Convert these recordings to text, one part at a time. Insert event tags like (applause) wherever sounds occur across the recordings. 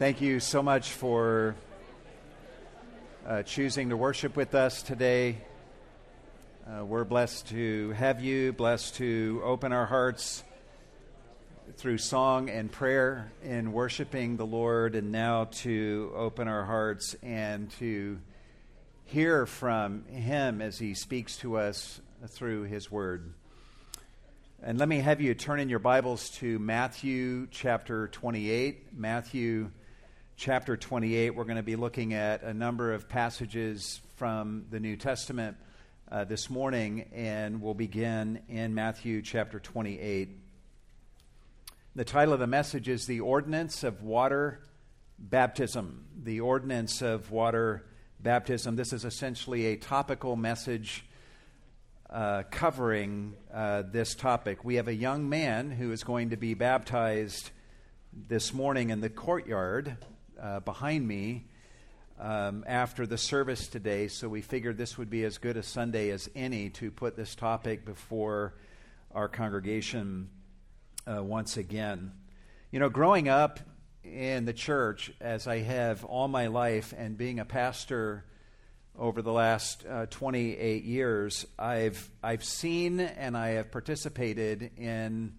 Thank you so much for uh, choosing to worship with us today. Uh, we're blessed to have you, blessed to open our hearts through song and prayer in worshiping the Lord, and now to open our hearts and to hear from Him as He speaks to us through His Word. And let me have you turn in your Bibles to Matthew chapter 28. Matthew chapter 28. We're going to be looking at a number of passages from the New Testament uh, this morning, and we'll begin in Matthew chapter 28. The title of the message is The Ordinance of Water Baptism. The Ordinance of Water Baptism. This is essentially a topical message. Uh, covering uh, this topic. We have a young man who is going to be baptized this morning in the courtyard uh, behind me um, after the service today, so we figured this would be as good a Sunday as any to put this topic before our congregation uh, once again. You know, growing up in the church, as I have all my life, and being a pastor over the last uh, 28 years, I've, I've seen and I have participated in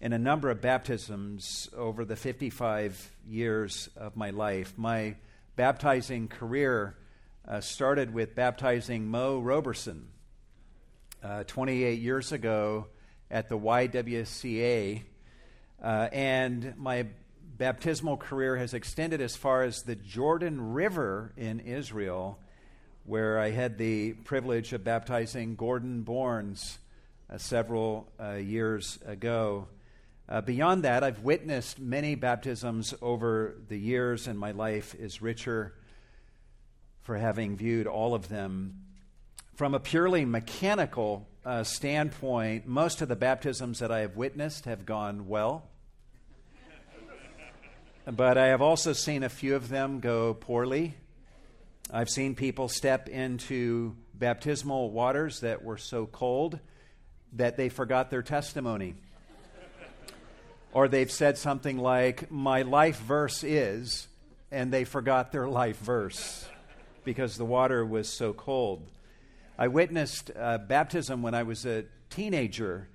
in a number of baptisms over the 55 years of my life. My baptizing career uh, started with baptizing Mo Roberson uh, 28 years ago at the YWCA, uh, and my baptismal career has extended as far as the Jordan River in Israel, where I had the privilege of baptizing Gordon Borns uh, several uh, years ago. Uh, beyond that, I've witnessed many baptisms over the years, and my life is richer for having viewed all of them. From a purely mechanical uh, standpoint, most of the baptisms that I have witnessed have gone well. but I have also seen a few of them go poorly. I've seen people step into baptismal waters that were so cold that they forgot their testimony. Or they've said something like, My life verse is, and they forgot their life verse because the water was so cold. I witnessed uh, baptism when I was a teenager,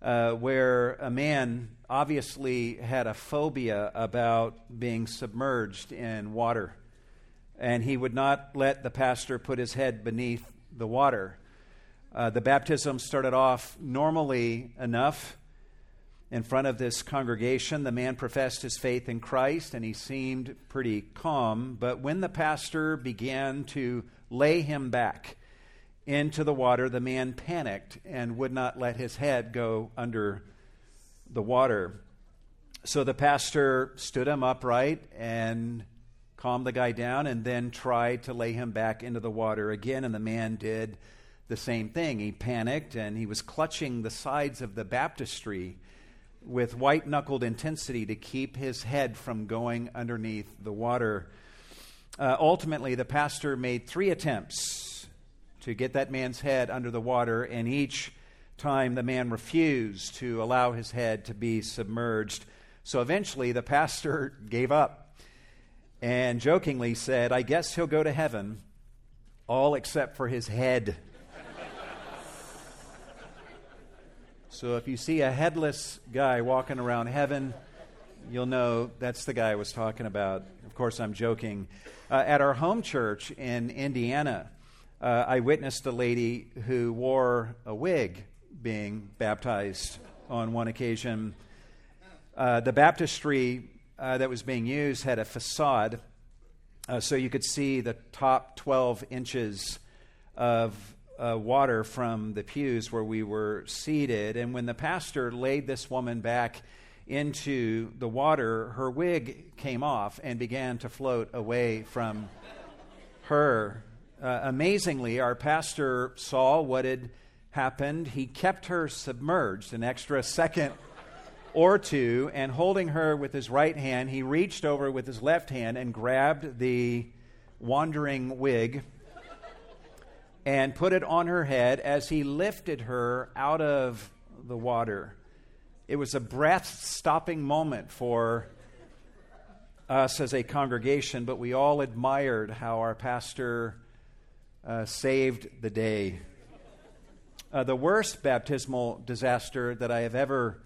uh, where a man obviously had a phobia about being submerged in water, and he would not let the pastor put his head beneath the water. Uh, the baptism started off normally enough in front of this congregation. The man professed his faith in Christ and he seemed pretty calm. But when the pastor began to lay him back into the water, the man panicked and would not let his head go under the water. So the pastor stood him upright and calmed the guy down and then tried to lay him back into the water again. And the man did the same thing. He panicked and he was clutching the sides of the baptistry with white knuckled intensity to keep his head from going underneath the water. Uh, ultimately, the pastor made three attempts to get that man's head under the water, and each time the man refused to allow his head to be submerged. So eventually, the pastor (laughs) gave up and jokingly said, I guess he'll go to heaven, all except for his head. So if you see a headless guy walking around heaven, you'll know that's the guy I was talking about. Of course, I'm joking. Uh, at our home church in Indiana, uh, I witnessed a lady who wore a wig being baptized on one occasion. Uh, the baptistry uh, that was being used had a facade, uh, so you could see the top 12 inches of uh, water from the pews where we were seated. And when the pastor laid this woman back into the water, her wig came off and began to float away from her. Uh, amazingly, our pastor saw what had happened. He kept her submerged an extra second or two, and holding her with his right hand, he reached over with his left hand and grabbed the wandering wig and put it on her head as he lifted her out of the water. It was a breath stopping moment for us as a congregation, but we all admired how our pastor uh, saved the day. Uh, the worst baptismal disaster that I have ever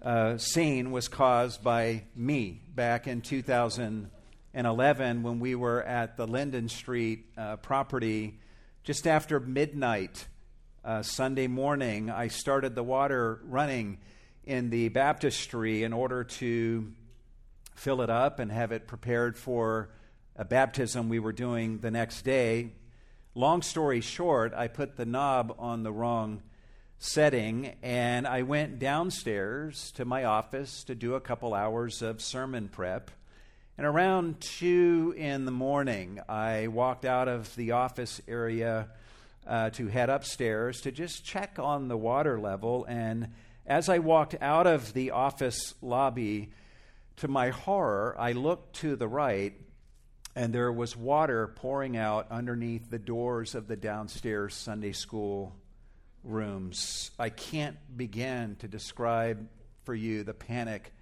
uh, seen was caused by me back in 2011 when we were at the Linden Street uh, property just after midnight uh, Sunday morning. I started the water running in the baptistry in order to fill it up and have it prepared for a baptism we were doing the next day. Long story short, I put the knob on the wrong setting and I went downstairs to my office to do a couple hours of sermon prep. And around 2 in the morning, I walked out of the office area uh, to head upstairs to just check on the water level. And as I walked out of the office lobby, to my horror, I looked to the right, and there was water pouring out underneath the doors of the downstairs Sunday school rooms. I can't begin to describe for you the panic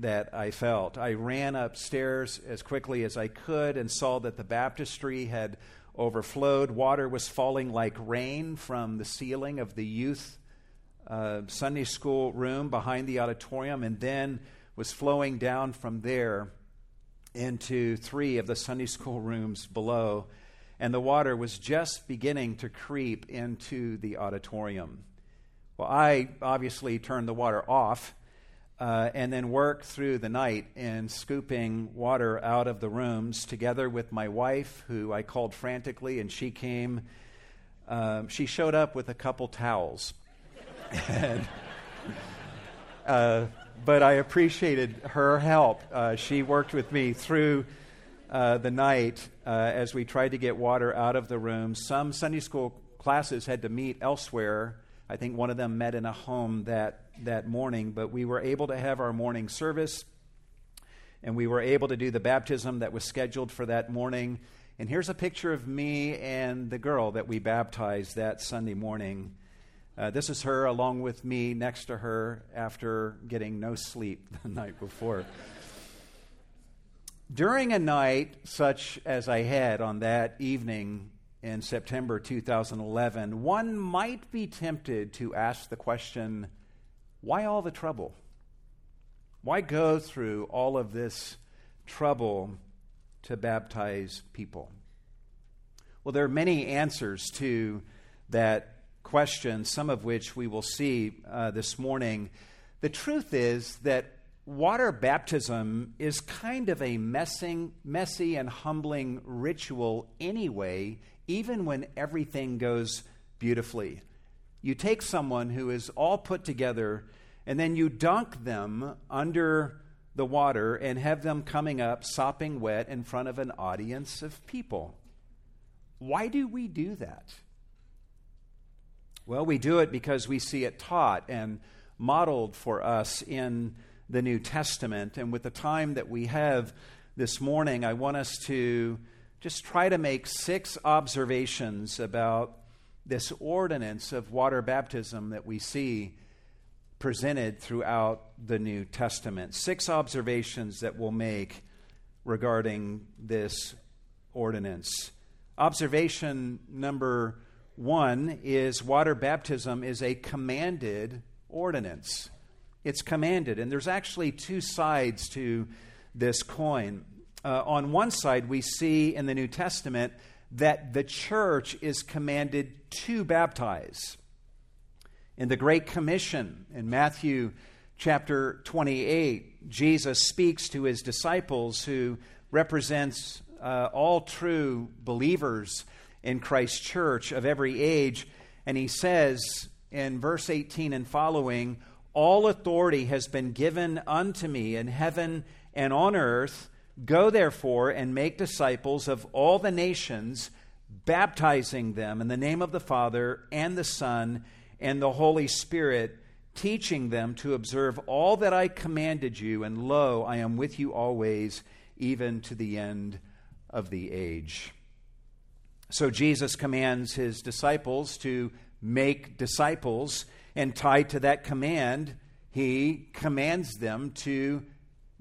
that I felt. I ran upstairs as quickly as I could and saw that the baptistry had overflowed. Water was falling like rain from the ceiling of the youth uh, Sunday school room behind the auditorium, and then was flowing down from there into three of the Sunday school rooms below. And the water was just beginning to creep into the auditorium. Well, I obviously turned the water off uh, and then worked through the night in scooping water out of the rooms together with my wife, who I called frantically, and she came. Um, she showed up with a couple towels. (laughs) and, uh, but I appreciated her help. Uh, she worked with me through uh, the night uh, as we tried to get water out of the room. Some Sunday school classes had to meet elsewhere. I think one of them met in a home that, that morning, but we were able to have our morning service and we were able to do the baptism that was scheduled for that morning. And here's a picture of me and the girl that we baptized that Sunday morning. Uh, this is her along with me next to her after getting no sleep (laughs) the night before. During a night such as I had on that evening in September 2011, one might be tempted to ask the question why all the trouble? Why go through all of this trouble to baptize people? Well, there are many answers to that question, some of which we will see uh, this morning. The truth is that water baptism is kind of a messing, messy and humbling ritual anyway, even when everything goes beautifully. You take someone who is all put together and then you dunk them under the water and have them coming up sopping wet in front of an audience of people. Why do we do that? Well, we do it because we see it taught and modeled for us in the New Testament. And with the time that we have this morning, I want us to just try to make six observations about this ordinance of water baptism that we see presented throughout the New Testament. Six observations that we'll make regarding this ordinance. Observation number one is water baptism is a commanded ordinance. It's commanded. And there's actually two sides to this coin. Uh, on one side, we see in the New Testament that the church is commanded to baptize. In the Great Commission in Matthew chapter 28, Jesus speaks to his disciples, who represents uh, all true believers in Christ's church of every age. And he says in verse 18 and following, All authority has been given unto me in heaven and on earth. Go therefore and make disciples of all the nations, baptizing them in the name of the Father and the Son and the Holy Spirit, teaching them to observe all that I commanded you. And lo, I am with you always, even to the end of the age. So Jesus commands his disciples to make disciples, and tied to that command, he commands them to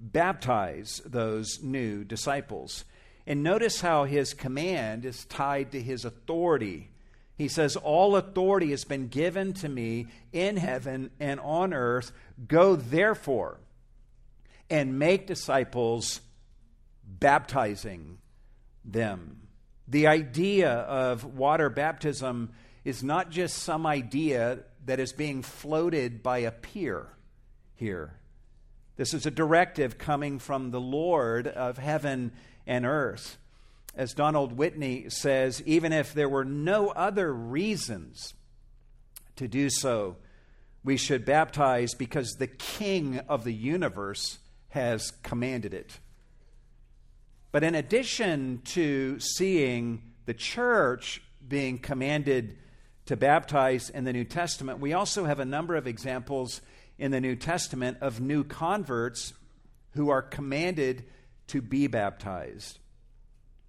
baptize those new disciples. And notice how his command is tied to his authority. He says, All authority has been given to me in heaven and on earth. Go therefore and make disciples, baptizing them. The idea of water baptism is not just some idea that is being floated by a peer here. This is a directive coming from the Lord of heaven and earth. As Donald Whitney says, even if there were no other reasons to do so, we should baptize because the King of the universe has commanded it. But in addition to seeing the church being commanded to baptize in the New Testament, we also have a number of examples in the New Testament of new converts who are commanded to be baptized.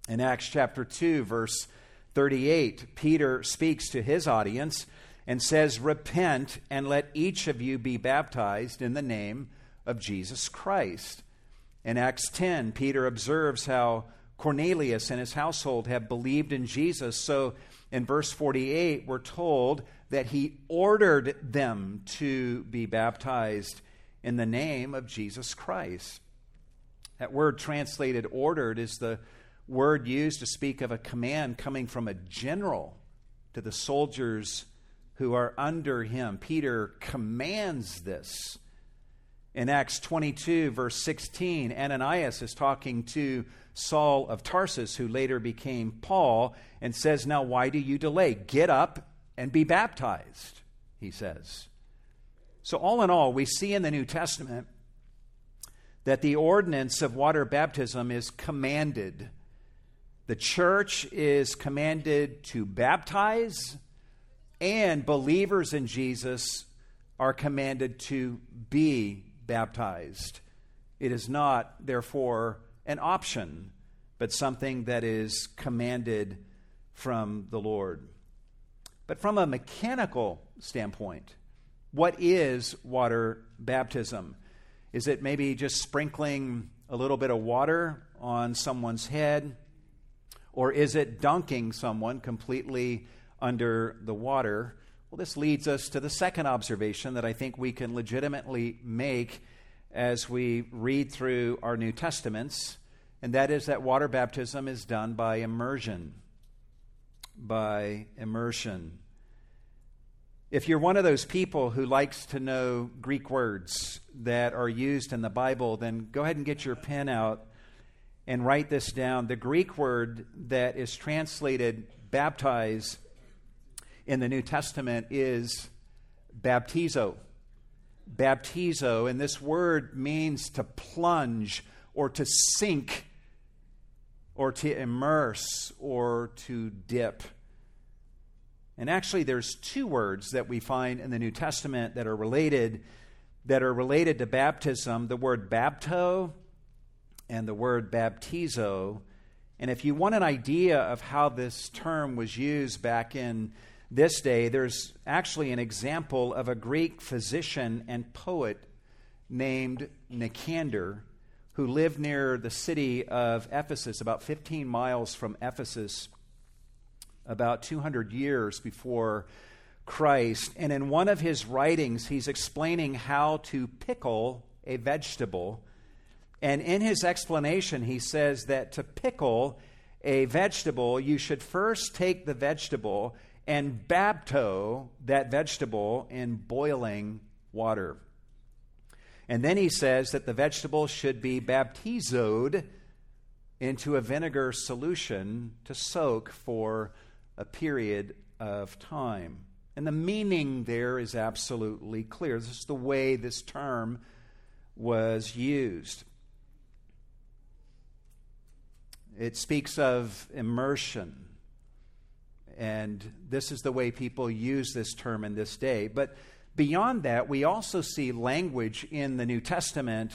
In Acts chapter 2, verse 38, Peter speaks to his audience and says, Repent and let each of you be baptized in the name of Jesus Christ. In Acts 10, Peter observes how Cornelius and his household have believed in Jesus. So in verse 48, we're told that he ordered them to be baptized in the name of Jesus Christ. That word translated ordered is the word used to speak of a command coming from a general to the soldiers who are under him. Peter commands this. In Acts 22, verse 16, Ananias is talking to Saul of Tarsus, who later became Paul, and says, Now, why do you delay? Get up and be baptized, he says. So, all in all, we see in the New Testament that the ordinance of water baptism is commanded. The church is commanded to baptize, and believers in Jesus are commanded to be baptized. It is not, therefore, an option, but something that is commanded from the Lord. But from a mechanical standpoint, what is water baptism? Is it maybe just sprinkling a little bit of water on someone's head? Or is it dunking someone completely under the water? Well, this leads us to the second observation that I think we can legitimately make as we read through our New Testaments, and that is that water baptism is done by immersion. By immersion. If you're one of those people who likes to know Greek words that are used in the Bible, then go ahead and get your pen out and write this down. The Greek word that is translated baptize in the New Testament is baptizo. Baptizo, and this word means to plunge or to sink or to immerse or to dip. And actually, there's two words that we find in the New Testament that are related, that are related to baptism the word bapto and the word baptizo. And if you want an idea of how this term was used back in this day, there's actually an example of a Greek physician and poet named Nicander who lived near the city of Ephesus, about 15 miles from Ephesus, about 200 years before Christ. And in one of his writings, he's explaining how to pickle a vegetable. And in his explanation, he says that to pickle a vegetable, you should first take the vegetable and bapto that vegetable in boiling water. And then he says that the vegetable should be baptizoed into a vinegar solution to soak for a period of time. And the meaning there is absolutely clear. This is the way this term was used. It speaks of immersion and this is the way people use this term in this day. But beyond that, we also see language in the New Testament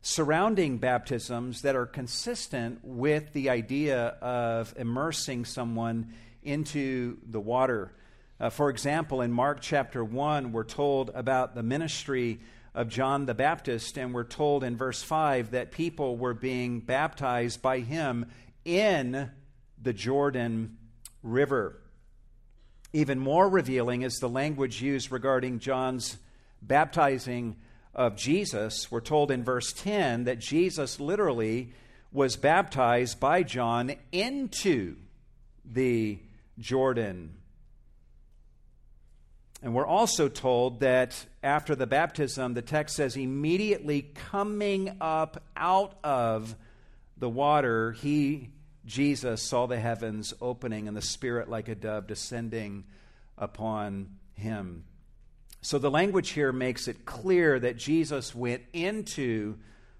surrounding baptisms that are consistent with the idea of immersing someone into the water. Uh, for example, in Mark chapter 1, we're told about the ministry of John the Baptist, and we're told in verse 5 that people were being baptized by him in the Jordan River. Even more revealing is the language used regarding John's baptizing of Jesus. We're told in verse 10 that Jesus literally was baptized by John into the Jordan. And we're also told that after the baptism, the text says, immediately coming up out of the water, he, Jesus, saw the heavens opening and the Spirit like a dove descending upon him. So the language here makes it clear that Jesus went into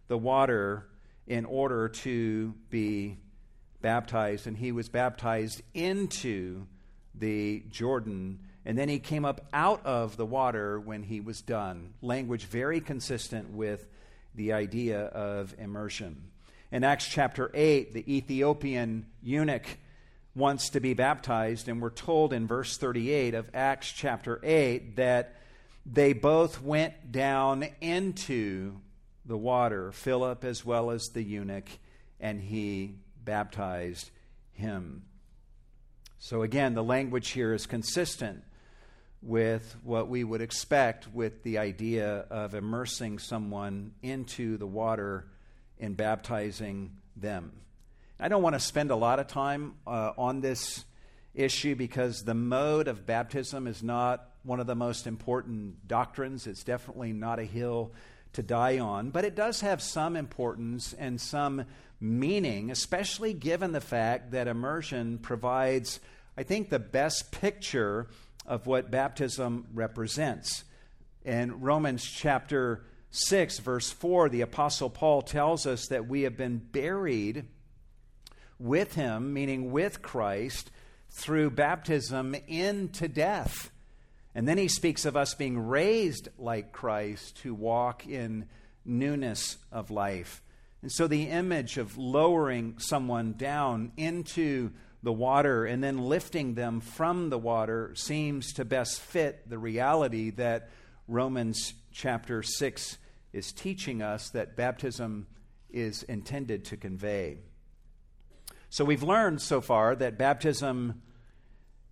the water in order to be baptized, and he was baptized into the Jordan, and then he came up out of the water when he was done. Language very consistent with the idea of immersion. In Acts chapter 8, the Ethiopian eunuch wants to be baptized, and we're told in verse 38 of Acts chapter 8 that they both went down into the water, Philip as well as the eunuch, and he baptized him. So, again, the language here is consistent with what we would expect with the idea of immersing someone into the water and baptizing them. I don't want to spend a lot of time uh, on this issue because the mode of baptism is not one of the most important doctrines. It's definitely not a hill to die on, but it does have some importance and some meaning, especially given the fact that immersion provides, I think, the best picture of what baptism represents. In Romans chapter 6, verse 4, the Apostle Paul tells us that we have been buried with him, meaning with Christ, through baptism into death. And then he speaks of us being raised like Christ to walk in newness of life. And so the image of lowering someone down into the water and then lifting them from the water seems to best fit the reality that Romans chapter 6 is teaching us that baptism is intended to convey. So we've learned so far that baptism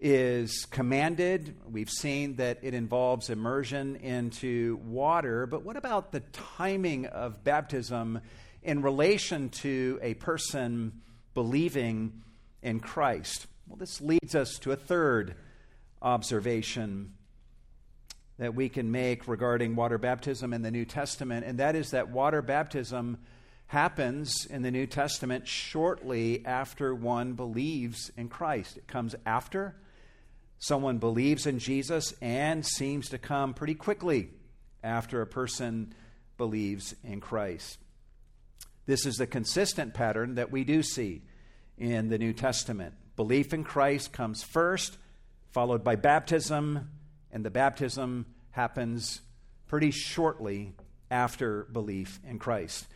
is commanded. We've seen that it involves immersion into water. But what about the timing of baptism in relation to a person believing in Christ? Well, this leads us to a third observation that we can make regarding water baptism in the New Testament, and that is that water baptism happens in the New Testament shortly after one believes in Christ. It comes after someone believes in Jesus and seems to come pretty quickly after a person believes in Christ. This is the consistent pattern that we do see in the New Testament. Belief in Christ comes first, followed by baptism, and the baptism happens pretty shortly after belief in Christ.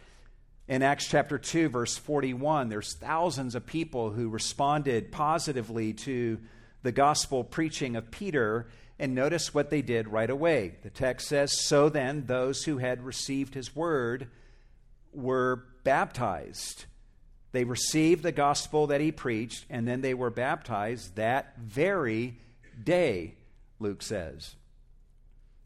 In Acts chapter 2, verse 41, there's thousands of people who responded positively to the gospel preaching of Peter, and notice what they did right away. The text says, So then, those who had received his word were baptized. They received the gospel that he preached, and then they were baptized that very day, Luke says.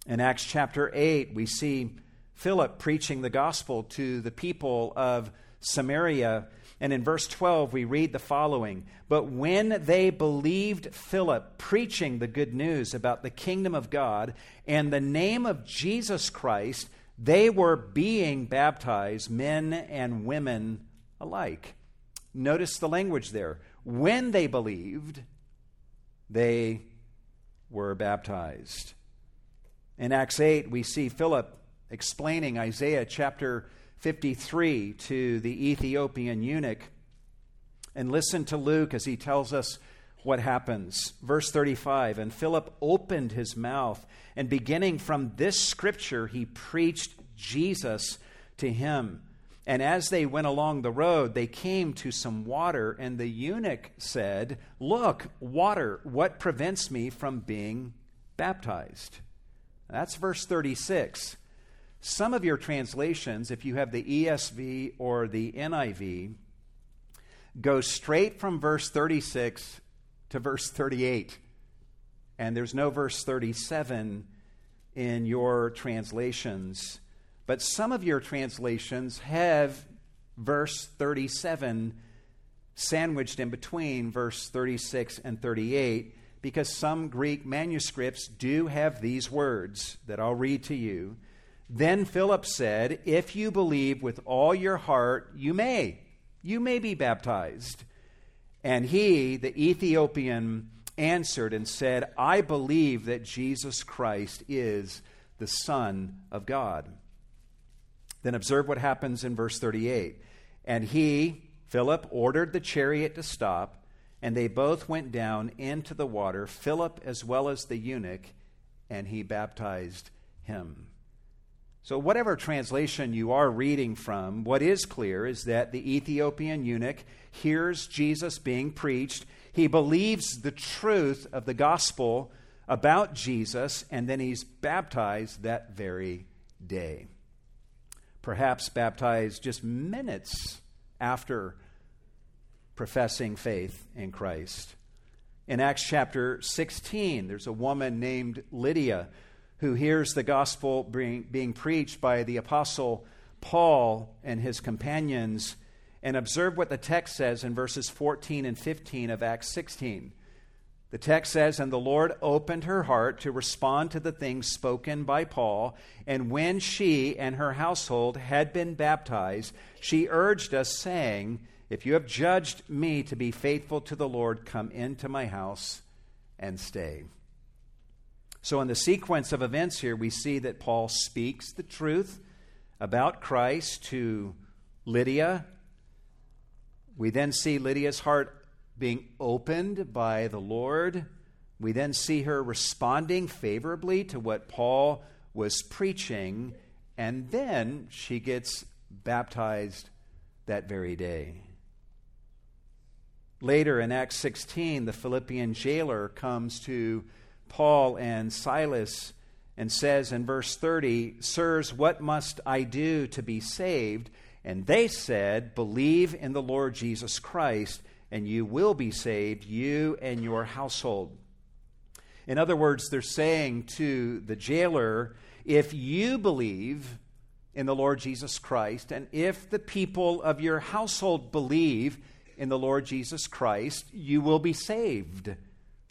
In Acts chapter 8, we see Philip preaching the gospel to the people of Samaria and in verse 12, we read the following But when they believed Philip preaching the good news about the kingdom of God and the name of Jesus Christ, they were being baptized, men and women alike. Notice the language there. When they believed, they were baptized. In Acts 8, we see Philip explaining Isaiah chapter 53 to the Ethiopian eunuch. And listen to Luke as he tells us what happens. Verse 35 And Philip opened his mouth, and beginning from this scripture, he preached Jesus to him. And as they went along the road, they came to some water, and the eunuch said, Look, water, what prevents me from being baptized? That's verse 36. Some of your translations, if you have the ESV or the NIV, go straight from verse 36 to verse 38. And there's no verse 37 in your translations. But some of your translations have verse 37 sandwiched in between verse 36 and 38 because some Greek manuscripts do have these words that I'll read to you. Then Philip said, If you believe with all your heart, you may. You may be baptized. And he, the Ethiopian, answered and said, I believe that Jesus Christ is the Son of God. Then observe what happens in verse 38. And he, Philip, ordered the chariot to stop, and they both went down into the water, Philip as well as the eunuch, and he baptized him. So, whatever translation you are reading from, what is clear is that the Ethiopian eunuch hears Jesus being preached. He believes the truth of the gospel about Jesus, and then he's baptized that very day. Perhaps baptized just minutes after professing faith in Christ. In Acts chapter 16, there's a woman named Lydia who hears the gospel being, being preached by the apostle Paul and his companions. And observe what the text says in verses 14 and 15 of Acts 16. The text says, And the Lord opened her heart to respond to the things spoken by Paul. And when she and her household had been baptized, she urged us, saying, If you have judged me to be faithful to the Lord, come into my house and stay. So, in the sequence of events here, we see that Paul speaks the truth about Christ to Lydia. We then see Lydia's heart being opened by the Lord. We then see her responding favorably to what Paul was preaching, and then she gets baptized that very day. Later in Acts 16, the Philippian jailer comes to Paul and Silas and says in verse 30, Sirs, what must I do to be saved? And they said, Believe in the Lord Jesus Christ, and you will be saved, you and your household. In other words, they're saying to the jailer, If you believe in the Lord Jesus Christ, and if the people of your household believe in the Lord Jesus Christ, you will be saved.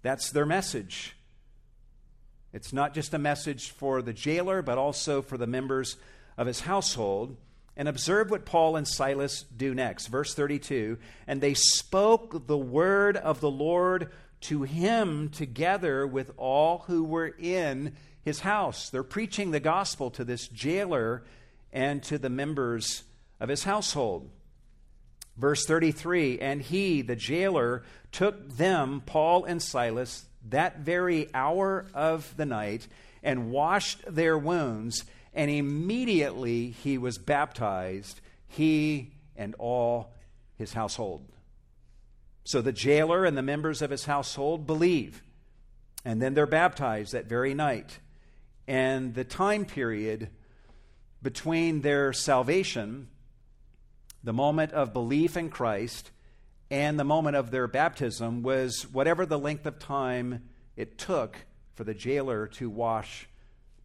That's their message. It's not just a message for the jailer, but also for the members of his household. And observe what Paul and Silas do next. Verse 32 And they spoke the word of the Lord to him together with all who were in his house. They're preaching the gospel to this jailer and to the members of his household. Verse 33 And he, the jailer, took them, Paul and Silas, that very hour of the night and washed their wounds, and immediately he was baptized, he and all his household. So the jailer and the members of his household believe, and then they're baptized that very night. And the time period between their salvation, the moment of belief in Christ, and the moment of their baptism was whatever the length of time it took for the jailer to wash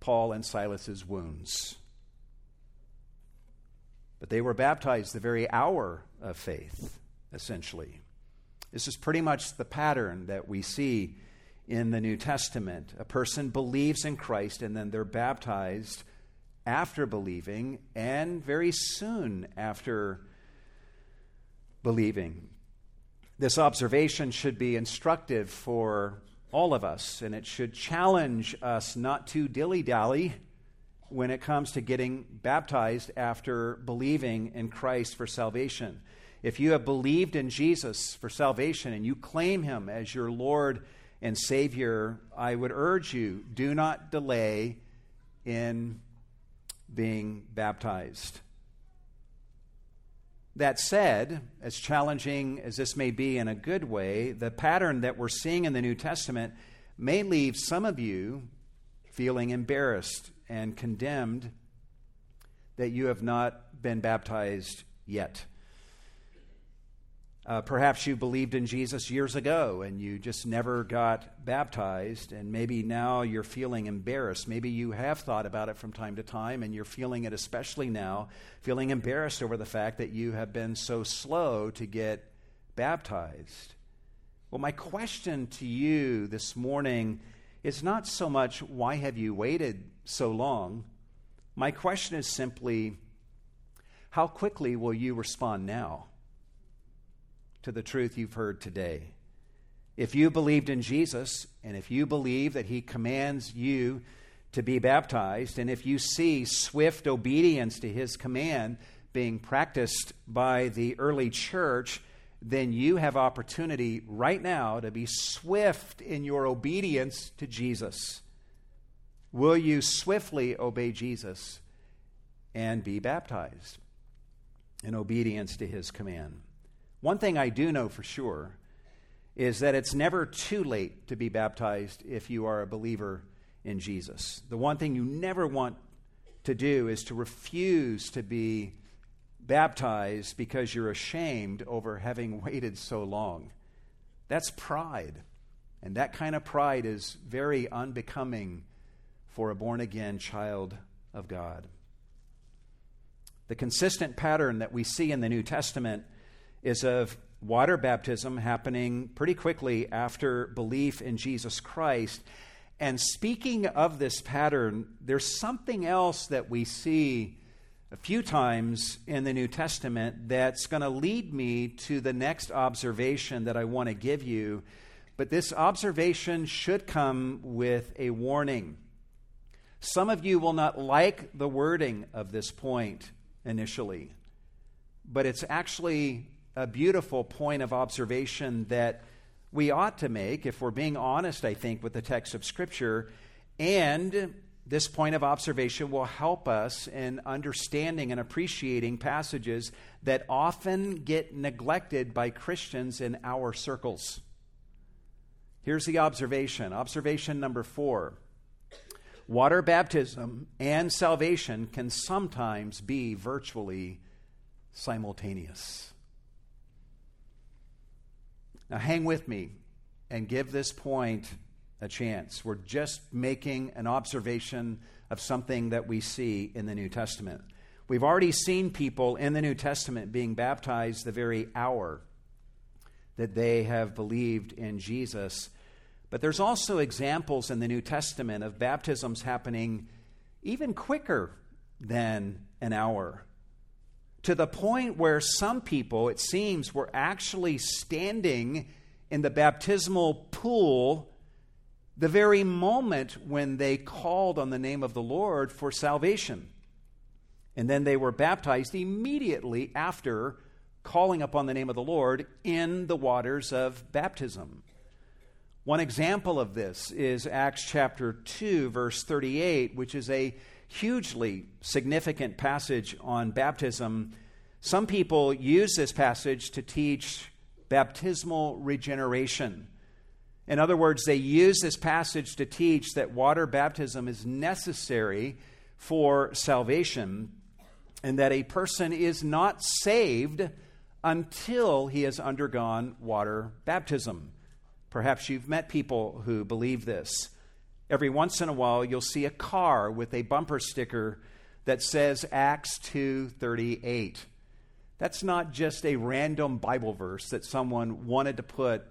Paul and Silas's wounds. But they were baptized the very hour of faith, essentially. This is pretty much the pattern that we see in the New Testament. A person believes in Christ and then they're baptized after believing and very soon after believing. This observation should be instructive for all of us, and it should challenge us not to dilly dally when it comes to getting baptized after believing in Christ for salvation. If you have believed in Jesus for salvation and you claim him as your Lord and Savior, I would urge you do not delay in being baptized. That said, as challenging as this may be in a good way, the pattern that we're seeing in the New Testament may leave some of you feeling embarrassed and condemned that you have not been baptized yet. Uh, perhaps you believed in Jesus years ago and you just never got baptized, and maybe now you're feeling embarrassed. Maybe you have thought about it from time to time and you're feeling it, especially now, feeling embarrassed over the fact that you have been so slow to get baptized. Well, my question to you this morning is not so much why have you waited so long? My question is simply how quickly will you respond now? To the truth you've heard today. If you believed in Jesus, and if you believe that he commands you to be baptized, and if you see swift obedience to his command being practiced by the early church, then you have opportunity right now to be swift in your obedience to Jesus. Will you swiftly obey Jesus and be baptized in obedience to his command? One thing I do know for sure is that it's never too late to be baptized if you are a believer in Jesus. The one thing you never want to do is to refuse to be baptized because you're ashamed over having (laughs) waited so long. That's pride. And that kind of pride is very unbecoming for a born again child of God. The consistent pattern that we see in the New Testament is of water baptism happening pretty quickly after belief in Jesus Christ. And speaking of this pattern, there's something else that we see a few times in the New Testament that's going to lead me to the next observation that I want to give you. But this observation should come with a warning. Some of you will not like the wording of this point initially, but it's actually a beautiful point of observation that we ought to make if we're being honest, I think, with the text of Scripture. And this point of observation will help us in understanding and appreciating passages that often get neglected by Christians in our circles. Here's the observation. Observation number four water baptism and salvation can sometimes be virtually simultaneous. Now, hang with me and give this point a chance. We're just making an observation of something that we see in the New Testament. We've already seen people in the New Testament being baptized the very hour that they have believed in Jesus. But there's also examples in the New Testament of baptisms happening even quicker than an hour to the point where some people, it seems, were actually standing in the baptismal pool the very moment when they called on the name of the Lord for salvation. And then they were baptized immediately after calling upon the name of the Lord in the waters of baptism. One example of this is Acts chapter 2, verse 38, which is a hugely significant passage on baptism. Some people use this passage to teach baptismal regeneration. In other words, they use this passage to teach that water baptism is necessary for salvation and that a person is not saved until he has undergone water baptism. Perhaps you've met people who believe this. Every once in a while, you'll see a car with a bumper sticker that says Acts 2:38. That's not just a random Bible verse that someone wanted to put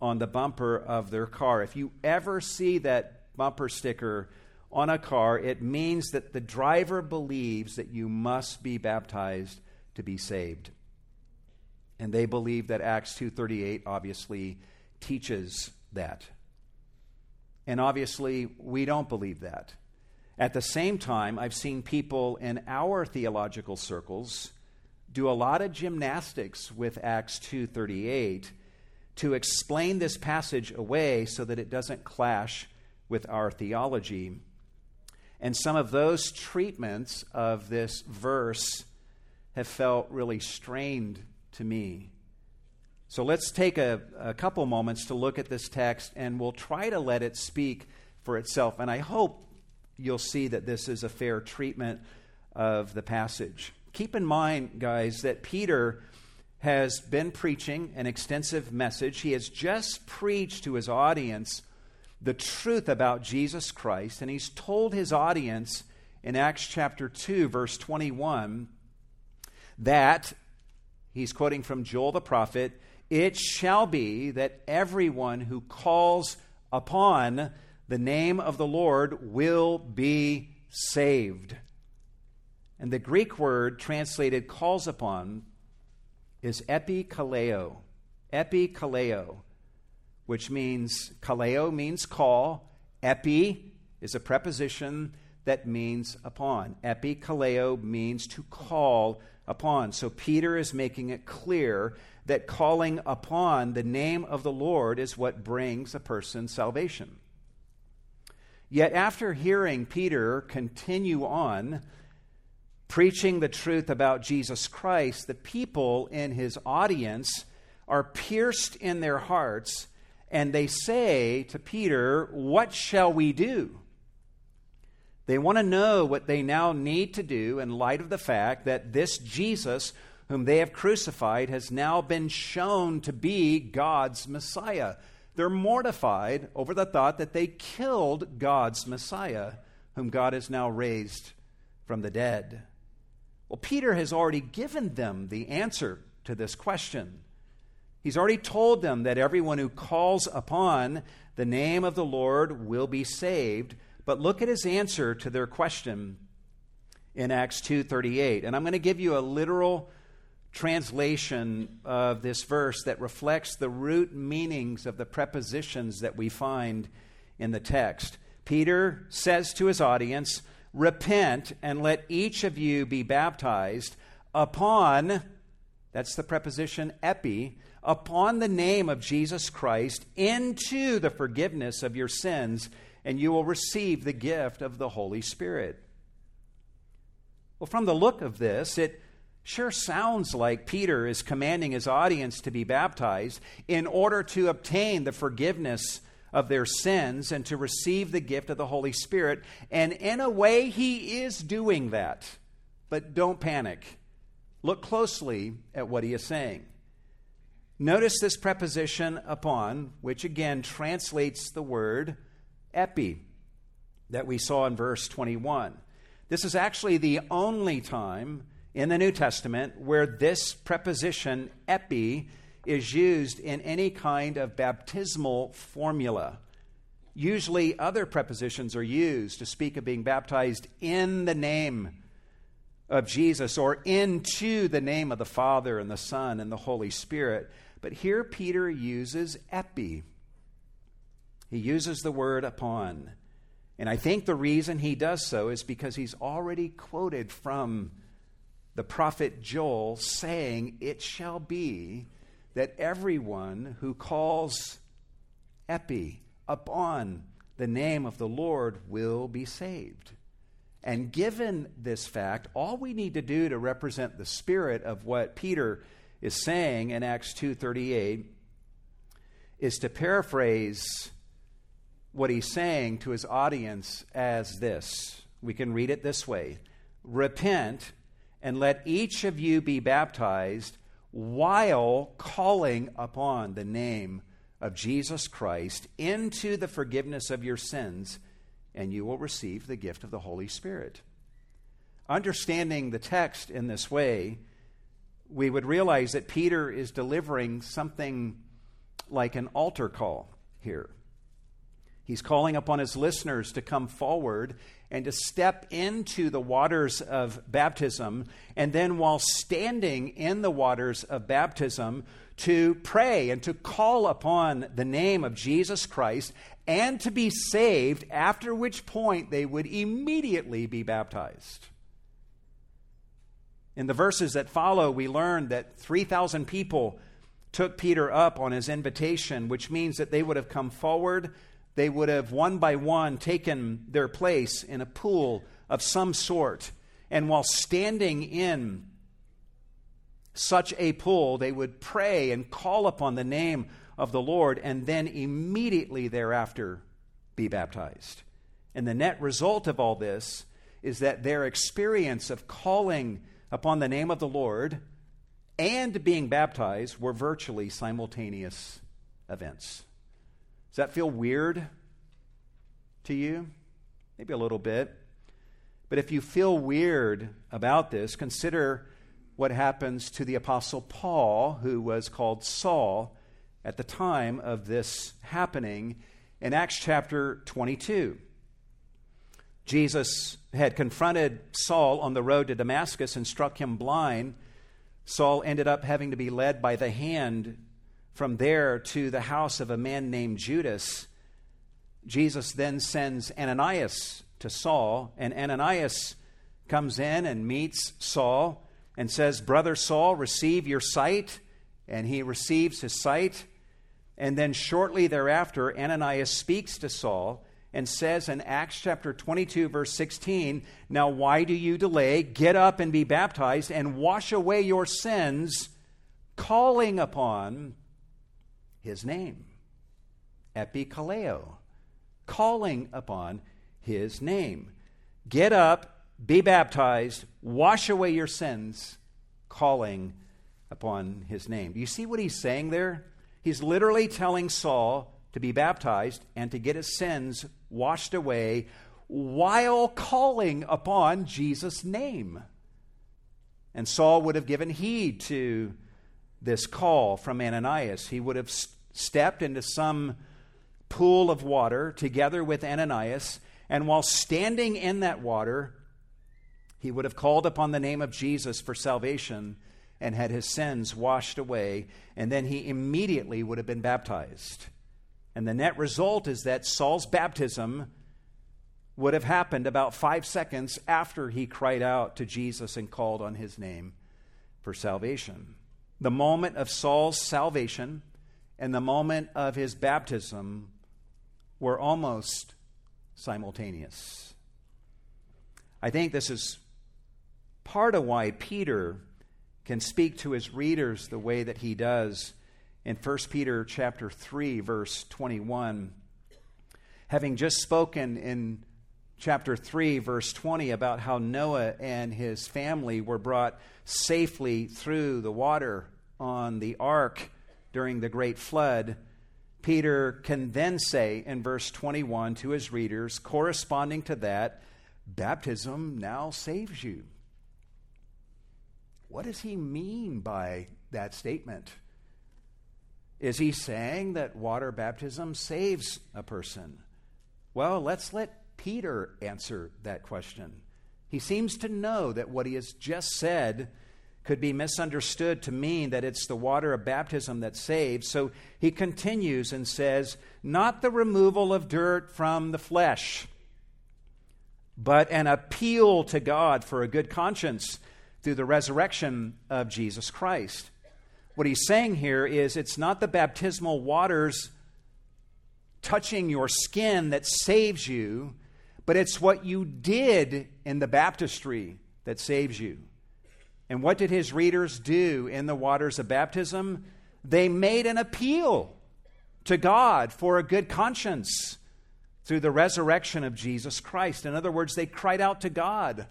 on the bumper of their car. If you ever see that bumper sticker on a car, it means that the driver believes that you must be baptized to be saved. And they believe that Acts 2:38 obviously teaches that. And obviously, we don't believe that. At the same time, I've seen people in our theological circles do a lot of gymnastics with Acts 2:38 to explain this passage away so that it doesn't clash with our theology. And some of those treatments of this verse have felt really strained to me. So let's take a, a couple moments to look at this text and we'll try to let it speak for itself. And I hope you'll see that this is a fair treatment of the passage. Keep in mind, guys, that Peter has been preaching an extensive message. He has just preached to his audience the truth about Jesus Christ, and he's told his audience in Acts chapter 2, verse 21, that he's quoting from Joel the prophet, it shall be that everyone who calls upon the name of the Lord will be saved. And the Greek word translated calls upon is epikaleo. Epikaleo, which means, kaleo means call. Epi is a preposition that means upon. Epikaleo means to call upon. So Peter is making it clear that calling upon the name of the Lord is what brings a person salvation. Yet after hearing Peter continue on preaching the truth about Jesus Christ, the people in his audience are pierced in their hearts and they say to Peter, What shall we do? They want to know what they now need to do in light of the fact that this Jesus, whom they have crucified, has now been shown to be God's Messiah. They're mortified over the thought that they killed God's Messiah, whom God has now raised from the dead. Well, Peter has already given them the answer to this question. He's already told them that everyone who calls upon the name of the Lord will be saved. But look at his answer to their question in Acts 2:38. And I'm going to give you a literal translation of this verse that reflects the root meanings of the prepositions that we find in the text. Peter says to his audience, "Repent and let each of you be baptized upon that's the preposition epi, upon the name of Jesus Christ into the forgiveness of your sins, and you will receive the gift of the Holy Spirit. Well, from the look of this, it sure sounds like Peter is commanding his audience to be baptized in order to obtain the forgiveness of their sins and to receive the gift of the Holy Spirit. And in a way, he is doing that. But don't panic. Look closely at what he is saying. Notice this preposition upon, which again translates the word epi that we saw in verse 21. This is actually the only time in the New Testament where this preposition epi is used in any kind of baptismal formula. Usually, other prepositions are used to speak of being baptized in the name of Jesus or into the name of the Father and the Son and the Holy Spirit. But here Peter uses epi he uses the word upon. And I think the reason he does so is because he's already quoted from the prophet Joel saying, It shall be that everyone who calls epi upon the name of the Lord will be saved. And given this fact, all we need to do to represent the spirit of what Peter is saying in Acts 2:38 is to paraphrase what he's saying to his audience as this. We can read it this way Repent and let each of you be baptized while calling upon the name of Jesus Christ into the forgiveness of your sins, and you will receive the gift of the Holy Spirit. Understanding the text in this way, we would realize that Peter is delivering something like an altar call here. He's calling upon his listeners to come forward and to step into the waters of baptism, and then while standing in the waters of baptism, to pray and to call upon the name of Jesus Christ and to be saved, after which point they would immediately be baptized. In the verses that follow, we learn that 3,000 people took Peter up on his invitation, which means that they would have come forward they would have one by one taken their place in a pool of some sort. And while standing in such a pool, they would pray and call upon the name of the Lord, and then immediately thereafter be baptized. And the net result of all this is that their experience of calling upon the name of the Lord and being baptized were virtually simultaneous events. Does that feel weird to you? Maybe a little bit. But if you feel weird about this, consider what happens to the Apostle Paul, who was called Saul at the time of this happening in Acts chapter 22. Jesus had confronted Saul on the road to Damascus and struck him blind. Saul ended up having to be led by the hand from there to the house of a man named Judas. Jesus then sends Ananias to Saul, and Ananias comes in and meets Saul and says, Brother Saul, receive your sight. And he receives his sight. And then shortly thereafter, Ananias speaks to Saul and says in Acts chapter 22, verse 16, Now why do you delay? Get up and be baptized and wash away your sins, calling upon his name. Epikaleo. Calling upon his name. Get up, be baptized, wash away your sins, calling upon his name. Do you see what he's saying there? He's literally telling Saul to be baptized and to get his sins washed away while calling upon Jesus' name. And Saul would have given heed to this call from Ananias. He would have stepped into some pool of water together with Ananias, and while standing in that water, he would have called upon the name of Jesus for salvation and had his sins washed away, and then he immediately would have been baptized. And the net result is that Saul's baptism would have happened about five seconds after he cried out to Jesus and called on his name for salvation. The moment of Saul's salvation and the moment of his baptism were almost simultaneous. I think this is part of why Peter can speak to his readers the way that he does in 1 Peter chapter 3 verse 21 having just spoken in chapter 3 verse 20 about how Noah and his family were brought safely through the water on the ark during the great flood Peter can then say in verse 21 to his readers corresponding to that baptism now saves you what does he mean by that statement is he saying that water baptism saves a person? Well, let's let Peter answer that question. He seems to know that what he has just said could be misunderstood to mean that it's the water of baptism that saves. So he continues and says, Not the removal of dirt from the flesh, but an appeal to God for a good conscience through the resurrection of Jesus Christ. What he's saying here is it's not the baptismal waters touching your skin that saves you, but it's what you did in the baptistry that saves you. And what did his readers do in the waters of baptism? They made an appeal to God for a good conscience through the resurrection of Jesus Christ. In other words, they cried out to God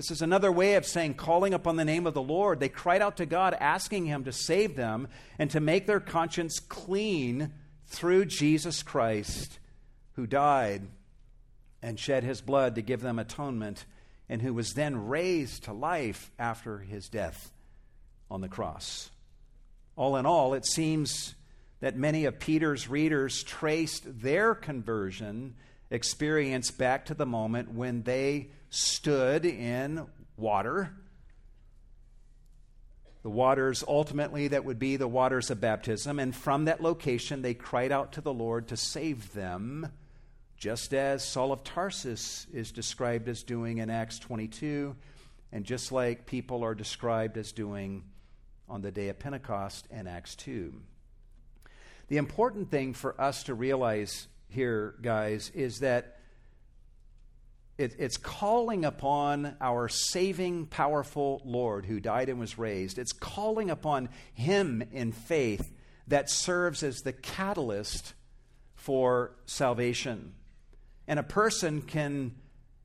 this is another way of saying calling upon the name of the Lord. They cried out to God, asking Him to save them and to make their conscience clean through Jesus Christ, who died and shed His blood to give them atonement, and who was then raised to life after His death on the cross. All in all, it seems that many of Peter's readers traced their conversion experience back to the moment when they stood in water. The waters ultimately that would be the waters of baptism. And from that location, they cried out to the Lord to save them, just as Saul of Tarsus is described as doing in Acts 22, and just like people are described as doing on the day of Pentecost in Acts 2. The important thing for us to realize here, guys, is that it, it's calling upon our saving, powerful Lord who died and was raised. It's calling upon Him in faith that serves as the catalyst for salvation. And a person can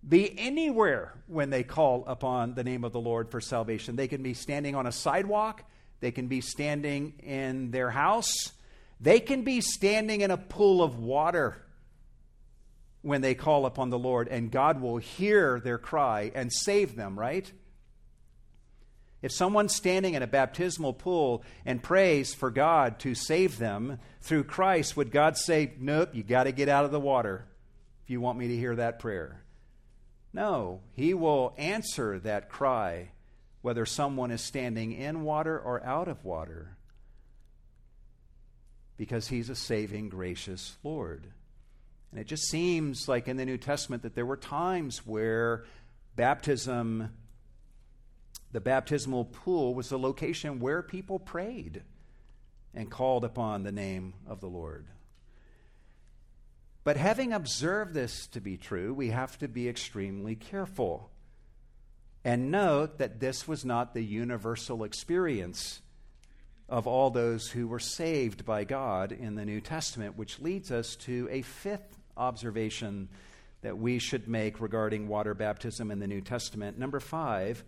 be anywhere when they call upon the name of the Lord for salvation. They can be standing on a sidewalk, they can be standing in their house, they can be standing in a pool of water when they call upon the Lord, and God will hear their cry and save them, right? If someone's standing in a baptismal pool and prays for God to save them through Christ, would God say, Nope, you got to get out of the water if you want me to hear that prayer? No, He will answer that cry, whether someone is standing in water or out of water, because He's a saving, gracious Lord. And it just seems like in the New Testament that there were times where baptism, the baptismal pool, was the location where people prayed and called upon the name of the Lord. But having observed this to be true, we have to be extremely careful. And note that this was not the universal experience of all those who were saved by God in the New Testament, which leads us to a fifth observation that we should make regarding water baptism in the New Testament. Number five,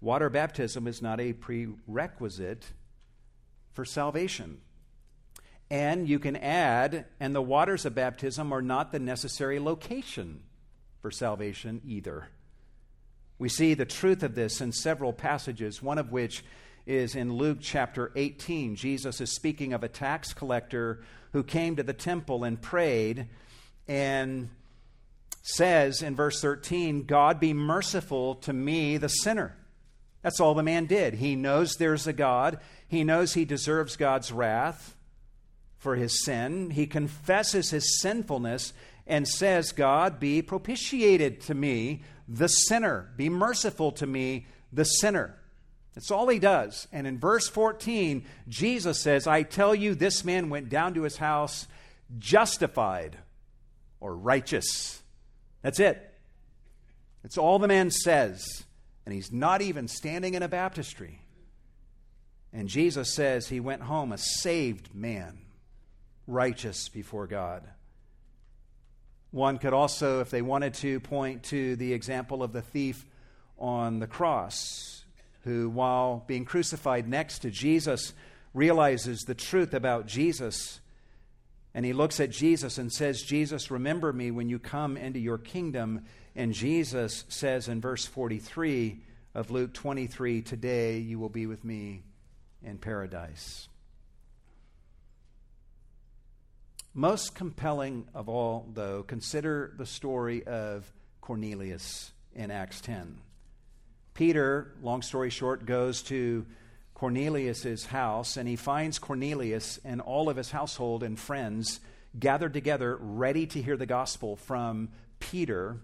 water baptism is not a prerequisite for salvation. And you can add, and the waters of baptism are not the necessary location for salvation either. We see the truth of this in several passages, one of which is in Luke chapter 18. Jesus is speaking of a tax collector who came to the temple and prayed and says in verse 13, God be merciful to me, the sinner. That's all the man did. He knows there's a God, he knows he deserves God's wrath for his sin. He confesses his sinfulness and says, God, be propitiated to me, the sinner. Be merciful to me, the sinner. That's all he does. And in verse 14, Jesus says, I tell you, this man went down to his house justified or righteous. That's it. That's all the man says. And he's not even standing in a baptistry. And Jesus says he went home a saved man righteous before God. One could also, if they wanted to, point to the example of the thief on the cross, who, while being crucified next to Jesus, realizes the truth about Jesus. And he looks at Jesus and says, Jesus, remember me when you come into your kingdom. And Jesus says in verse 43 of Luke 23, Today you will be with me in paradise. Most compelling of all, though, consider the story of Cornelius in Acts 10. Peter, long story short, goes to Cornelius's house and he finds Cornelius and all of his household and friends gathered together ready to hear the gospel from Peter.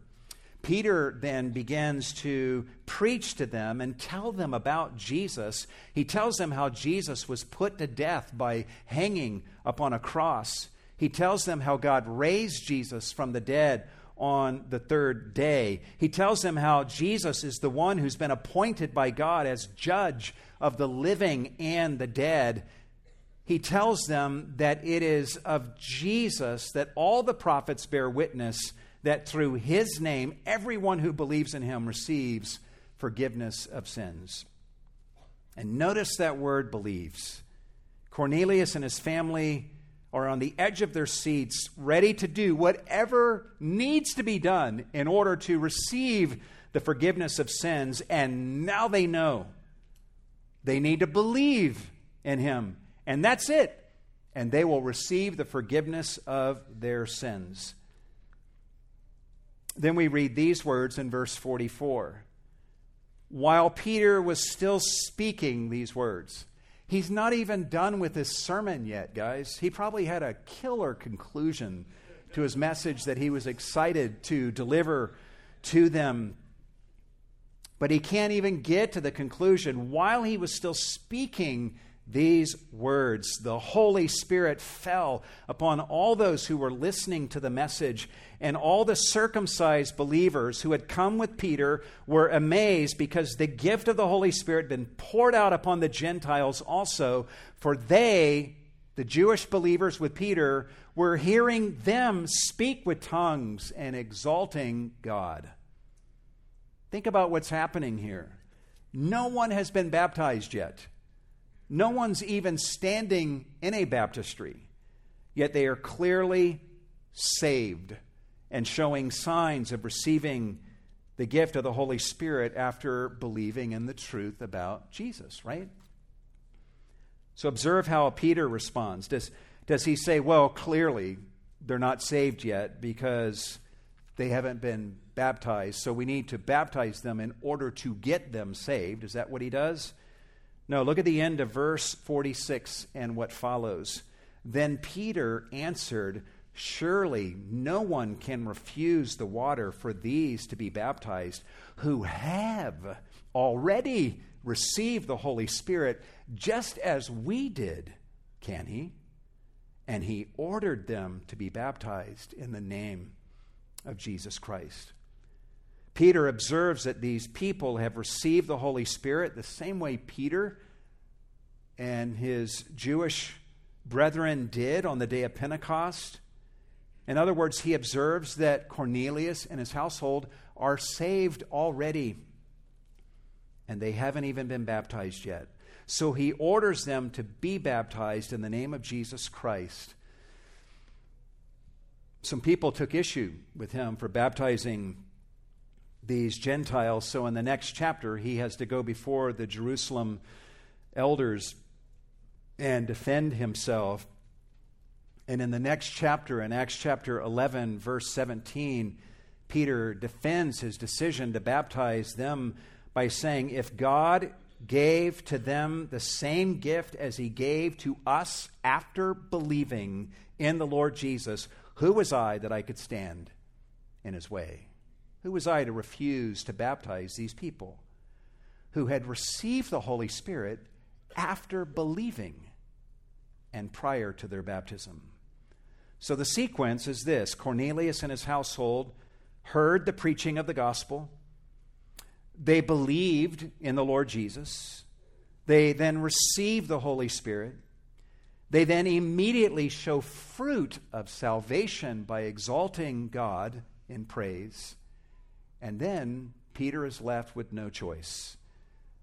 Peter then begins to preach to them and tell them about Jesus. He tells them how Jesus was put to death by hanging upon a cross. He tells them how God raised Jesus from the dead on the third day. He tells them how Jesus is the one who's been appointed by God as judge of the living and the dead. He tells them that it is of Jesus that all the prophets bear witness that through his name, everyone who believes in him receives forgiveness of sins. And notice that word believes. Cornelius and his family are on the edge of their seats, ready to do whatever needs to be done in order to receive the forgiveness of sins. And now they know they need to believe in Him. And that's it. And they will receive the forgiveness of their sins. Then we read these words in verse 44. While Peter was still speaking these words, He's not even done with his sermon yet, guys. He probably had a killer conclusion to his message that he was excited to deliver to them. But he can't even get to the conclusion. While he was still speaking these words, the Holy Spirit fell upon all those who were listening to the message, and all the circumcised believers who had come with Peter were amazed because the gift of the Holy Spirit had been poured out upon the Gentiles also, for they, the Jewish believers with Peter, were hearing them speak with tongues and exalting God. Think about what's happening here. No one has been baptized yet. No one's even standing in a baptistry, yet they are clearly saved and showing signs of receiving the gift of the Holy Spirit after believing in the truth about Jesus, right? So observe how Peter responds. Does, does he say, well, clearly they're not saved yet because they haven't been baptized, so we need to baptize them in order to get them saved? Is that what he does? No, look at the end of verse 46 and what follows. Then Peter answered, Surely no one can refuse the water for these to be baptized who have already received the Holy Spirit, just as we did, can he? And he ordered them to be baptized in the name of Jesus Christ. Peter observes that these people have received the Holy Spirit the same way Peter and his Jewish brethren did on the day of Pentecost. In other words, he observes that Cornelius and his household are saved already, and they haven't even been baptized yet. So he orders them to be baptized in the name of Jesus Christ. Some people took issue with him for baptizing these Gentiles. So in the next chapter, he has to go before the Jerusalem elders and defend himself. And in the next chapter, in Acts chapter 11, verse 17, Peter defends his decision to baptize them by saying, If God gave to them the same gift as he gave to us after believing in the Lord Jesus, who was I that I could stand in his way? Who was I to refuse to baptize these people who had received the Holy Spirit after believing and prior to their baptism? So the sequence is this Cornelius and his household heard the preaching of the gospel. They believed in the Lord Jesus. They then received the Holy Spirit. They then immediately show fruit of salvation by exalting God in praise. And then Peter is left with no choice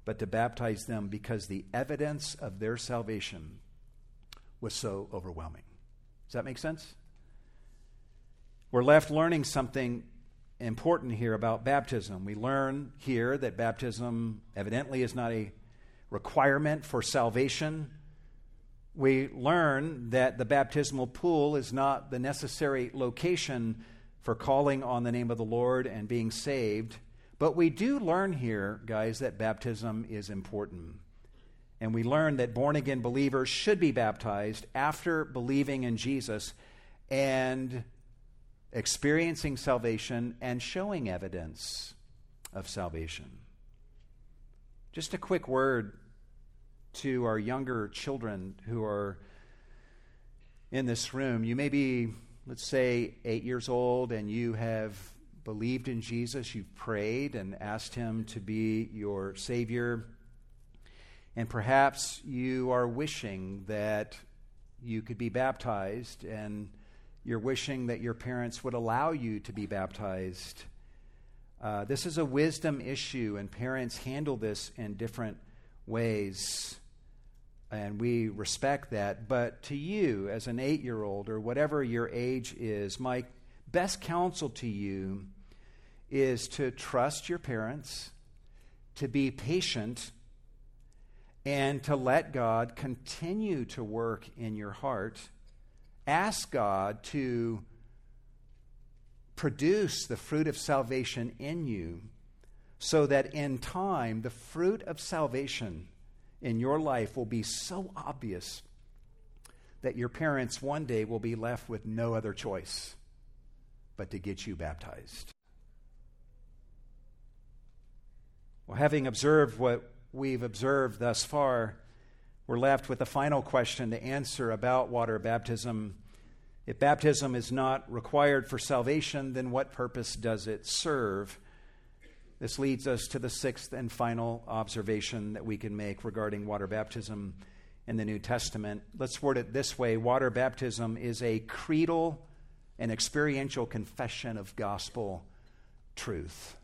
but to baptize them because the evidence of their salvation was so overwhelming. Does that make sense? We're left learning something important here about baptism. We learn here that baptism evidently is not a requirement for salvation. We learn that the baptismal pool is not the necessary location for calling on the name of the Lord and being saved. But we do learn here, guys, that baptism is important. And we learn that born again believers should be baptized after believing in Jesus and experiencing salvation and showing evidence of salvation. Just a quick word to our younger children who are in this room. You may be let's say, eight years old, and you have believed in Jesus, you've prayed and asked Him to be your Savior, and perhaps you are wishing that you could be baptized, and you're wishing that your parents would allow you to be baptized. Uh, this is a wisdom issue, and parents handle this in different ways and we respect that. But to you, as an eight year old or whatever your age is, my best counsel to you is to trust your parents, to be patient, and to let God continue to work in your heart. Ask God to produce the fruit of salvation in you so that in time the fruit of salvation in your life will be so obvious that your parents one day will be left with no other choice but to get you baptized. Well, having observed what we've observed thus far, we're left with a final question to answer about water baptism. If baptism is not required for salvation, then what purpose does it serve? This leads us to the sixth and final observation that we can make regarding water baptism in the New Testament. Let's word it this way water baptism is a creedal and experiential confession of gospel truth.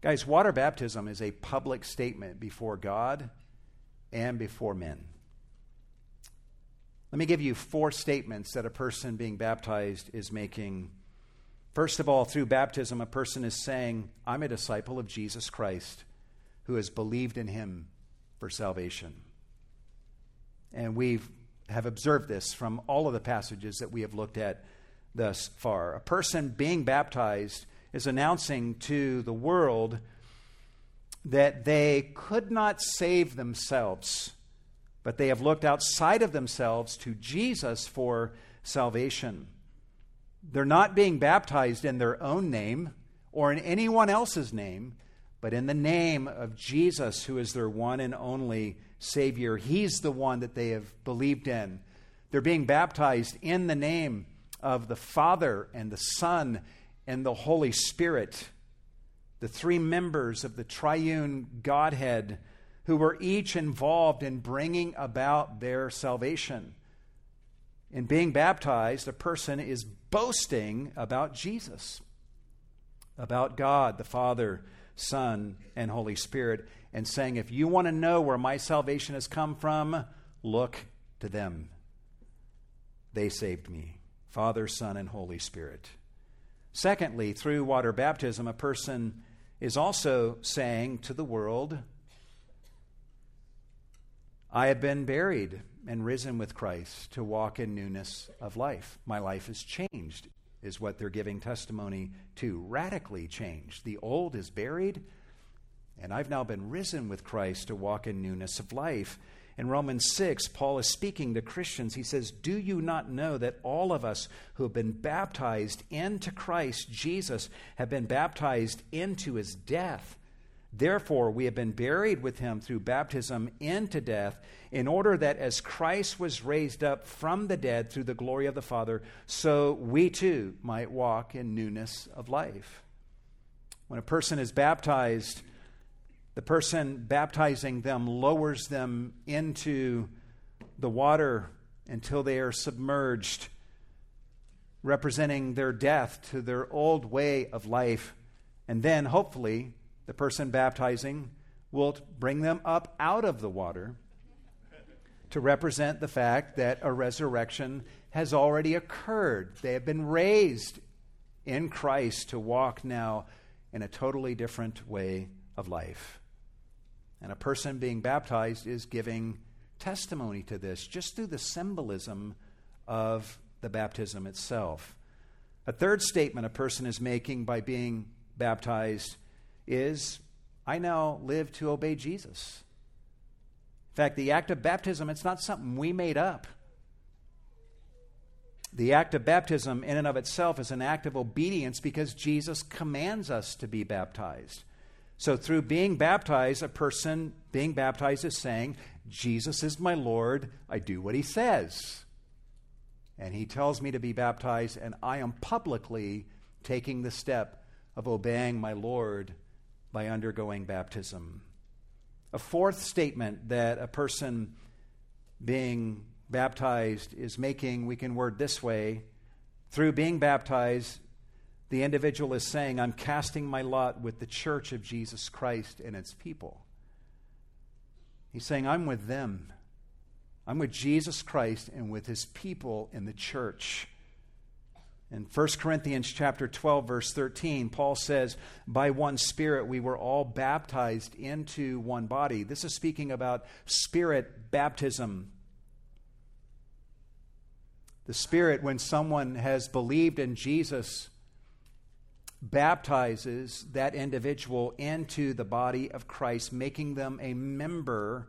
Guys, water baptism is a public statement before God and before men. Let me give you four statements that a person being baptized is making. First of all, through baptism, a person is saying, I'm a disciple of Jesus Christ who has believed in him for salvation. And we have observed this from all of the passages that we have looked at thus far. A person being baptized is announcing to the world that they could not save themselves but they have looked outside of themselves to Jesus for salvation. They're not being baptized in their own name or in anyone else's name, but in the name of Jesus, who is their one and only Savior. He's the one that they have believed in. They're being baptized in the name of the Father and the Son and the Holy Spirit, the three members of the triune Godhead who were each involved in bringing about their salvation. In being baptized, a person is boasting about Jesus, about God, the Father, Son, and Holy Spirit, and saying, If you want to know where my salvation has come from, look to them. They saved me Father, Son, and Holy Spirit. Secondly, through water baptism, a person is also saying to the world, I have been buried and risen with Christ to walk in newness of life. My life is changed, is what they're giving testimony to. Radically changed. The old is buried, and I've now been risen with Christ to walk in newness of life. In Romans 6, Paul is speaking to Christians. He says, Do you not know that all of us who have been baptized into Christ Jesus have been baptized into his death? Therefore, we have been buried with him through baptism into death, in order that as Christ was raised up from the dead through the glory of the Father, so we too might walk in newness of life. When a person is baptized, the person baptizing them lowers them into the water until they are submerged, representing their death to their old way of life. And then, hopefully, the person baptizing will bring them up out of the water to represent the fact that a resurrection has already occurred. They have been raised in Christ to walk now in a totally different way of life. And a person being baptized is giving testimony to this just through the symbolism of the baptism itself. A third statement a person is making by being baptized is I now live to obey Jesus. In fact, the act of baptism, it's not something we made up. The act of baptism, in and of itself, is an act of obedience because Jesus commands us to be baptized. So, through being baptized, a person being baptized is saying, Jesus is my Lord. I do what he says. And he tells me to be baptized, and I am publicly taking the step of obeying my Lord by undergoing baptism. A fourth statement that a person being baptized is making, we can word this way through being baptized, the individual is saying, I'm casting my lot with the church of Jesus Christ and its people. He's saying, I'm with them. I'm with Jesus Christ and with his people in the church. In 1 Corinthians chapter 12 verse 13, Paul says, "By one spirit we were all baptized into one body." This is speaking about spirit baptism. The spirit when someone has believed in Jesus baptizes that individual into the body of Christ, making them a member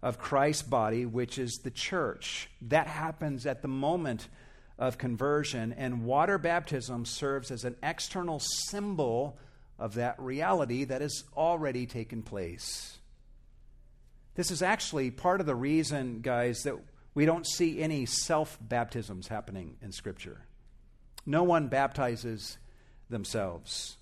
of Christ's body, which is the church. That happens at the moment of conversion, and water baptism serves as an external symbol of that reality that has already taken place. This is actually part of the reason, guys, that we don't see any self baptisms happening in Scripture. No one baptizes themselves.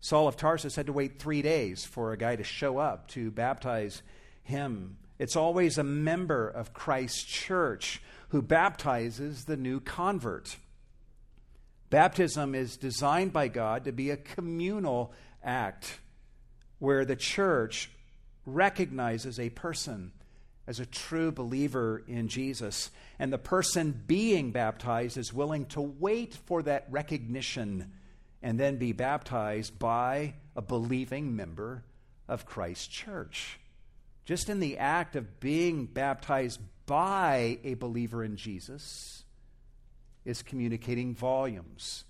Saul of Tarsus had to wait three days for a guy to show up to baptize him. It's always a member of Christ's church who baptizes the new convert. Baptism is designed by God to be a communal act. where the church recognizes a person as a true believer in Jesus, and the person being baptized is willing to wait for that recognition and then be baptized by a believing member of Christ's church. Just in the act of being baptized by a believer in Jesus is communicating volumes,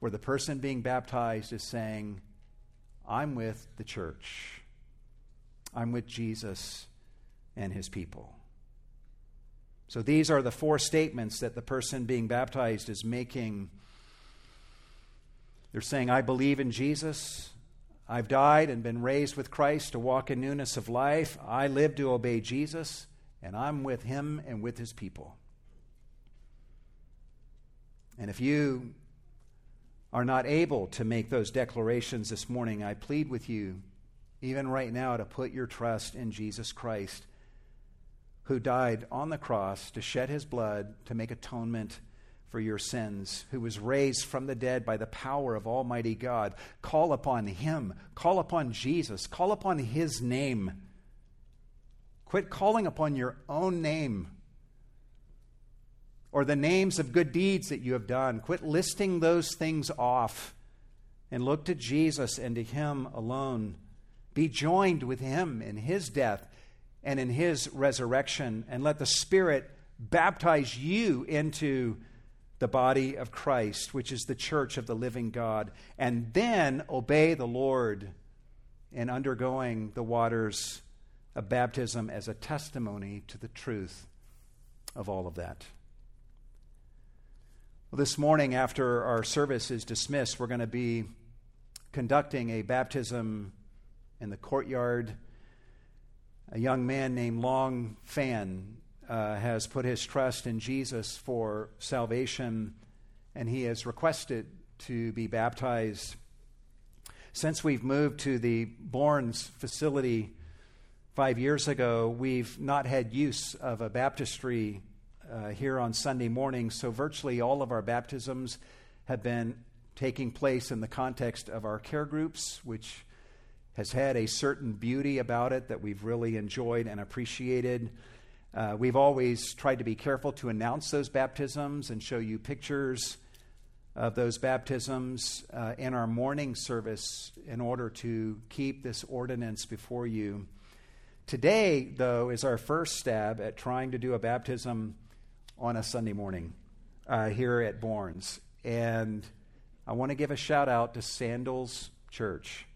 where the person being baptized is saying, I'm with the church, I'm with Jesus and his people. So these are the four statements that the person being baptized is making. They're saying, I believe in Jesus. I've died and been raised with Christ to walk in newness of life. I live to obey Jesus, and I'm with him and with his people. And if you are not able to make those declarations this morning, I plead with you, even right now, to put your trust in Jesus Christ who died on the cross to shed his blood to make atonement for your sins, who was raised from the dead by the power of Almighty God. Call upon him. Call upon Jesus. Call upon his name. Quit calling upon your own name or the names of good deeds that you have done. Quit listing those things off and look to Jesus and to him alone. Be joined with him in his death and in his resurrection, and let the Spirit baptize you into the body of Christ, which is the church of the living God, and then obey the Lord in undergoing the waters of baptism as a testimony to the truth of all of that. Well, this morning, after our service is dismissed, we're going to be conducting a baptism in the courtyard a young man named Long Fan uh, has put his trust in Jesus for salvation, and he has requested to be baptized. Since we've moved to the Bournes facility five years ago, we've not had use of a baptistry uh, here on Sunday morning, so virtually all of our baptisms have been taking place in the context of our care groups, which has had a certain beauty about it that we've really enjoyed and appreciated. Uh, we've always tried to be careful to announce those baptisms and show you pictures of those baptisms uh, in our morning service in order to keep this ordinance before you. Today, though, is our first stab at trying to do a baptism on a Sunday morning uh, here at Bournes. And I want to give a shout out to Sandals Church.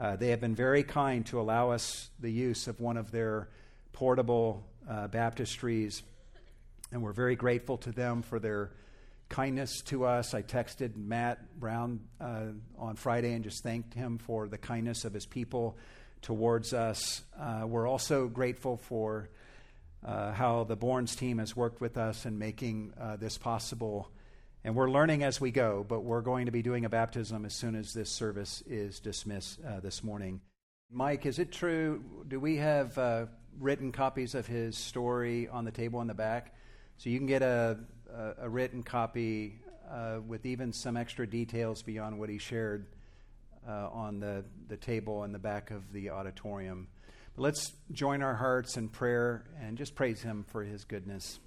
Uh, they have been very kind to allow us the use of one of their portable uh, baptistries, and we're very grateful to them for their kindness to us. I texted Matt Brown uh, on Friday and just thanked him for the kindness of his people towards us. Uh, we're also grateful for uh, how the Bournes team has worked with us in making uh, this possible. And we're learning as we go, but we're going to be doing a baptism as soon as this service is dismissed uh, this morning. Mike, is it true? Do we have uh, written copies of his story on the table in the back? So you can get a, a, a written copy uh, with even some extra details beyond what he shared uh, on the, the table in the back of the auditorium. But let's join our hearts in prayer and just praise him for his goodness.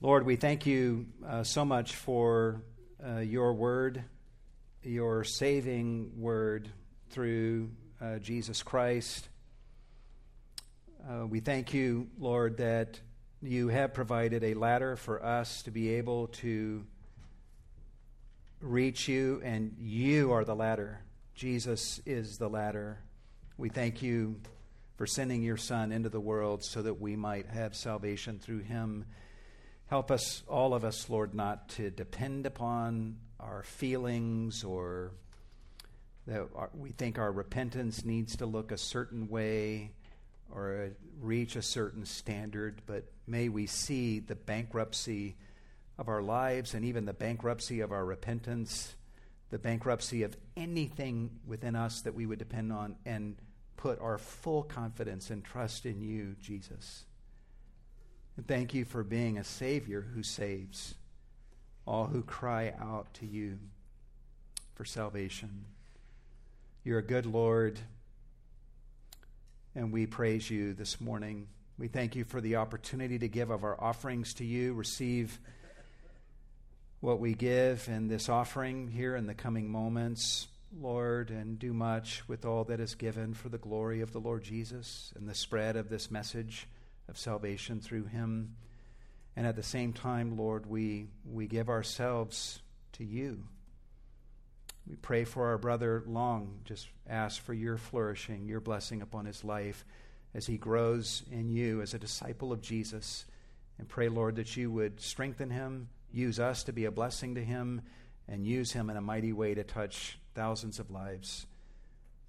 Lord, we thank you uh, so much for uh, your word, your saving word through uh, Jesus Christ. Uh, we thank you, Lord, that you have provided a ladder for us to be able to reach you, and you are the ladder. Jesus is the ladder. We thank you for sending your Son into the world so that we might have salvation through him Help us, all of us, Lord, not to depend upon our feelings or that we think our repentance needs to look a certain way or reach a certain standard, but may we see the bankruptcy of our lives and even the bankruptcy of our repentance, the bankruptcy of anything within us that we would depend on, and put our full confidence and trust in you, Jesus. And thank you for being a Savior who saves all who cry out to you for salvation. You're a good Lord, and we praise you this morning. We thank you for the opportunity to give of our offerings to you, receive what we give in this offering here in the coming moments, Lord, and do much with all that is given for the glory of the Lord Jesus and the spread of this message of salvation through him. And at the same time, Lord, we, we give ourselves to you. We pray for our brother Long. Just ask for your flourishing, your blessing upon his life as he grows in you as a disciple of Jesus. And pray, Lord, that you would strengthen him, use us to be a blessing to him, and use him in a mighty way to touch thousands of lives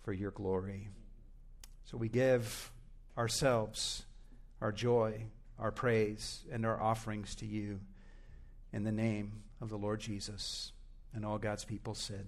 for your glory. So we give ourselves, our joy, our praise, and our offerings to you in the name of the Lord Jesus. And all God's people said,